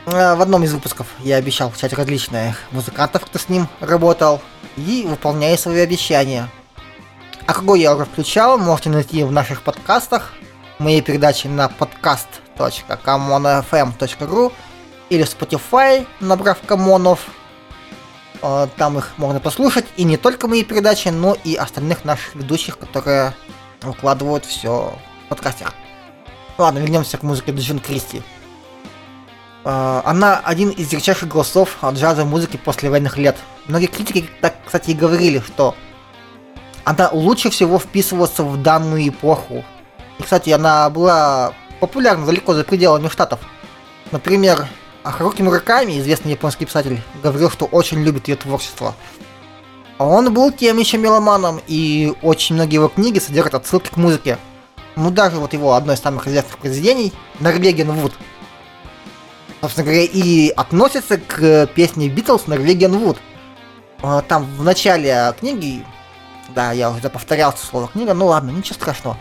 S2: Э, в одном из выпусков я обещал включать различных музыкантов, кто с ним работал. И выполняю свои обещания. А кого я уже включал, можете найти в наших подкастах. Моей передачи на подкаст www.comonfm.ru или Spotify, набрав комонов. А, там их можно послушать. И не только мои передачи, но и остальных наших ведущих, которые выкладывают все в подкастах. Ладно, вернемся к музыке Джон Кристи. А, она один из ярчайших голосов джаза музыки после военных лет. Многие критики так, кстати, и говорили, что она лучше всего вписывается в данную эпоху. И, кстати, она была популярна далеко за пределами Штатов. Например, Харуки Мураками, известный японский писатель, говорил, что очень любит ее творчество. Он был тем еще меломаном, и очень многие его книги содержат отсылки к музыке. Ну, даже вот его одно из самых известных произведений, Норвегиан Вуд. Собственно говоря, и относится к песне Битлз Норвегиан Вуд. Там в начале книги, да, я уже повторялся слово книга, ну ладно, ничего страшного.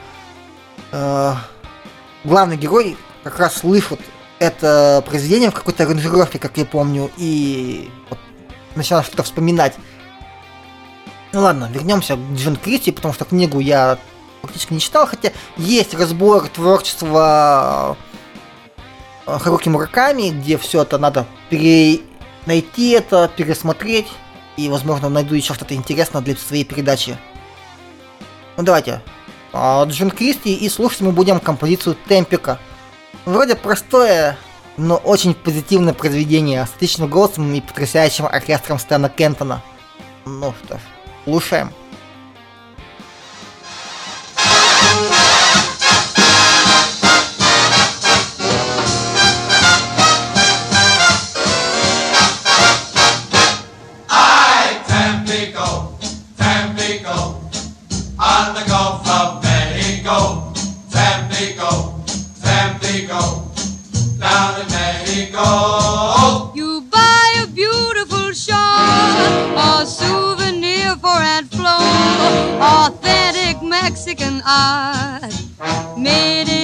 S2: Главный герой как раз слышит это произведение в какой-то аранжировке, как я помню, и вот начинал что-то вспоминать. Ну ладно, вернемся к Джон Кристи, потому что книгу я практически не читал, хотя есть разбор творчества э, Харуки Мураками, где все это надо пере... найти это, пересмотреть, и, возможно, найду еще что-то интересное для своей передачи. Ну давайте, Джон Кристи, и слушать мы будем композицию Темпика. Вроде простое, но очень позитивное произведение с отличным голосом и потрясающим оркестром Стэна Кентона. Ну что ж, слушаем.
S5: Authentic Mexican art, made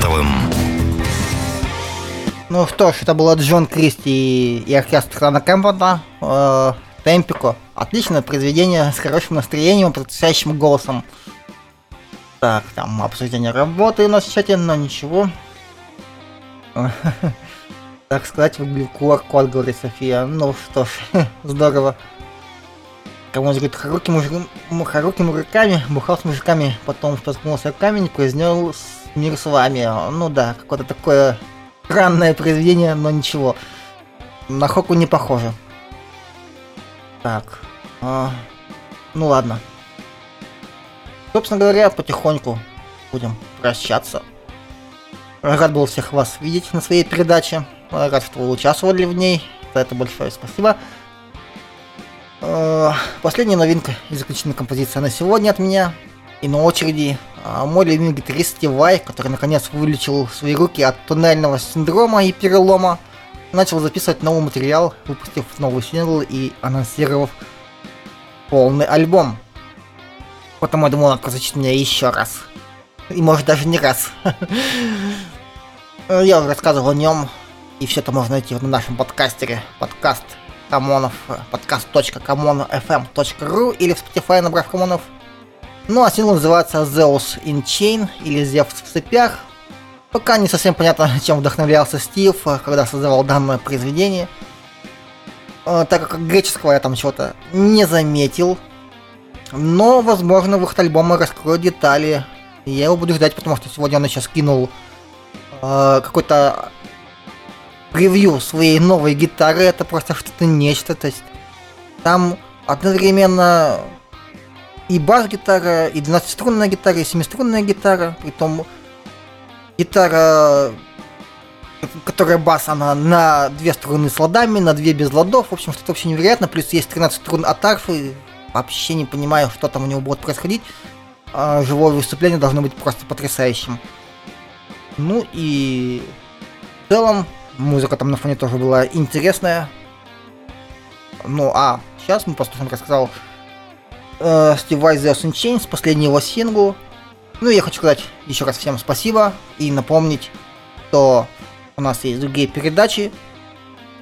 S3: Артемом Юшкетовым.
S2: Ну что ж, это было Джон Кристи и оркестр Рана Кэмпбелла, э, Темпико. Отличное произведение с хорошим настроением и потрясающим голосом. Так, там обсуждение работы у нас в чате, но ничего. Так сказать, выглядит QR-код, говорит София. Ну что ж, здорово. Кому говорит, Харуки, мужик... Харуки мужиками, бухал с мужиками, потом споткнулся камень произнес мир с вами. Ну да, какое-то такое странное произведение, но ничего. На Хоку не похоже. Так. а, ну ладно. Собственно говоря, потихоньку будем прощаться. Рад был всех вас видеть на своей передаче. Рад, что вы участвовали в ней. За это большое спасибо. Э, Последняя новинка и заключительная композиция на сегодня от меня. И на очереди а, мой любимый гитарист Стив Вай, который наконец вылечил свои руки от туннельного синдрома и перелома, начал записывать новый материал, выпустив новый сингл и анонсировав полный альбом. Потому я думал, он прозвучит меня еще раз. И может даже не раз. Я уже рассказывал о нем, и все это можно найти на нашем подкастере. Подкаст Камонов, э, подкаст.камонфм.ру или в Spotify, набрав Камонов. Ну а сингл называется Zeus in Chain или Зевс в цепях. Пока не совсем понятно, чем вдохновлялся Стив, э, когда создавал данное произведение. Э, Так как греческого я там чего-то не заметил. Но, возможно, выход альбома раскроет детали. Я его буду ждать, потому что сегодня он еще скинул э, какой-то превью своей новой гитары. Это просто что-то нечто. То есть там одновременно и бас-гитара, и 12-струнная гитара, и 7-струнная гитара. Притом гитара, которая бас, она на две струны с ладами, на две без ладов. В общем, что-то вообще невероятно. Плюс есть 13 струн от арфы. Вообще не понимаю, что там у него будет происходить. А живое выступление должно быть просто потрясающим. Ну и в целом музыка там на фоне тоже была интересная. Ну а сейчас мы послушаем, как сказал э, Steve Vai The Chains, последний его сингл. Ну я хочу сказать еще раз всем спасибо и напомнить, что у нас есть другие передачи.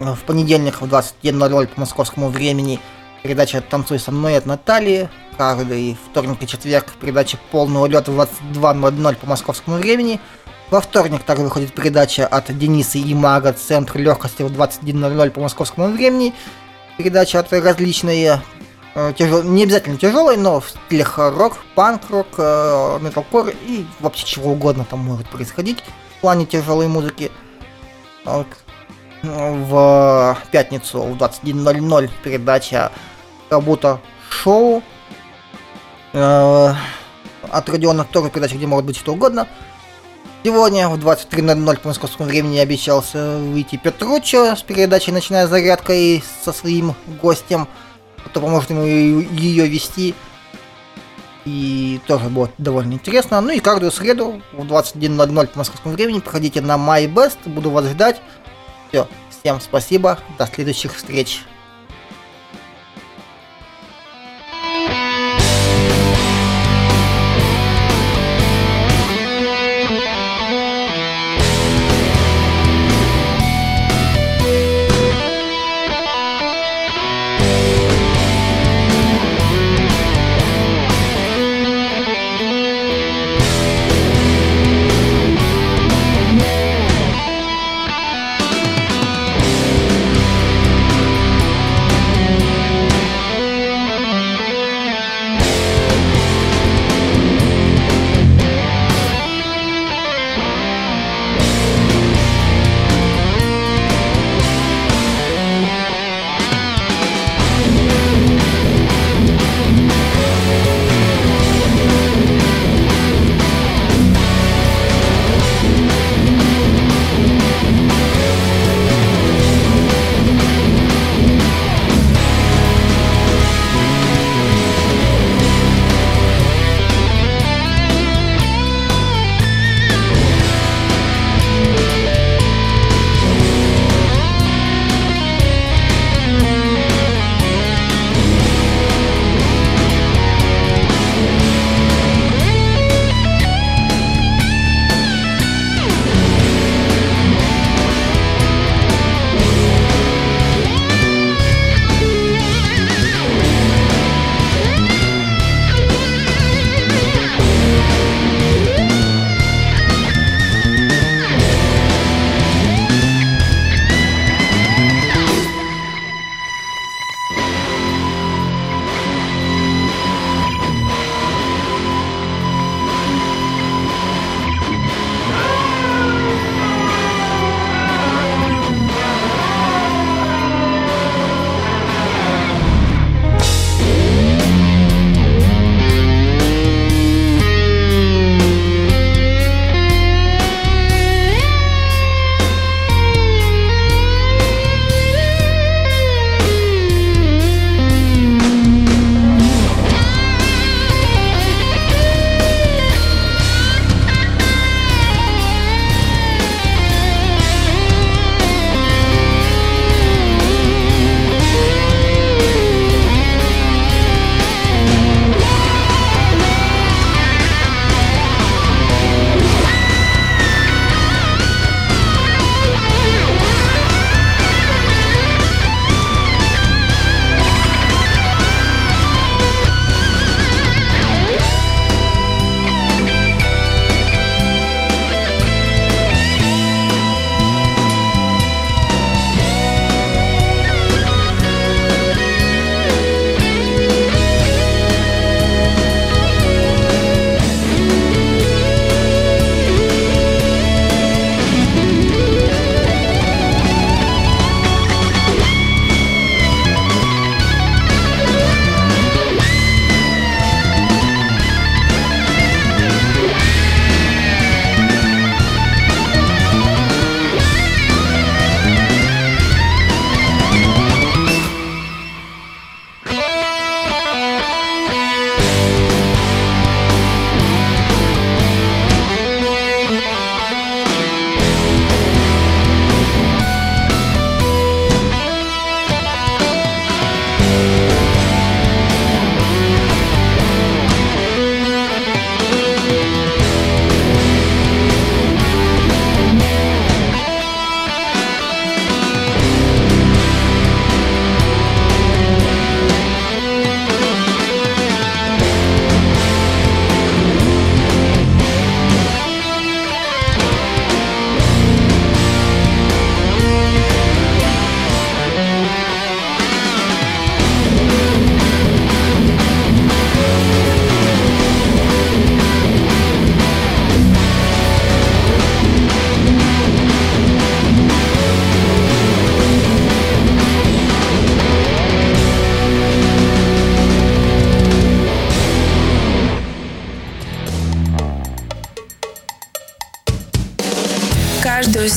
S2: В понедельник в 21.00 по московскому времени передача «Танцуй со мной» от Натальи. Каждый вторник и четверг передача «Полный улет» в 22.00 по московскому времени. Во вторник также выходит передача от Дениса и Мага «Центр легкости» в 21.00 по московскому времени. Передача от различные э, тяжел... не обязательно тяжелые, но в стилях рок, панк-рок, э, металкор и вообще чего угодно там может происходить в плане тяжелой музыки. В пятницу в 21.00 передача «Работа шоу» э, от Родиона тоже передача, где может быть что угодно. Сегодня в 23.00 по московскому времени обещался выйти Петруччо с передачей «Ночная зарядка» и со своим гостем, кто поможет ему ее вести. И тоже будет довольно интересно. Ну и каждую среду в 21.00 по московскому времени проходите на MyBest, буду вас ждать. Все, всем спасибо, до следующих встреч.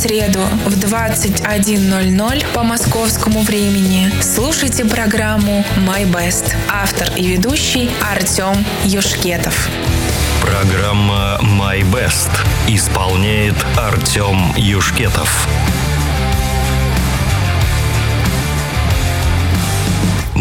S1: Среду в 21.00 по московскому времени слушайте программу «My Best». Автор и ведущий Артем Юшкетов.
S3: Программа «My Best» исполняет Артем Юшкетов.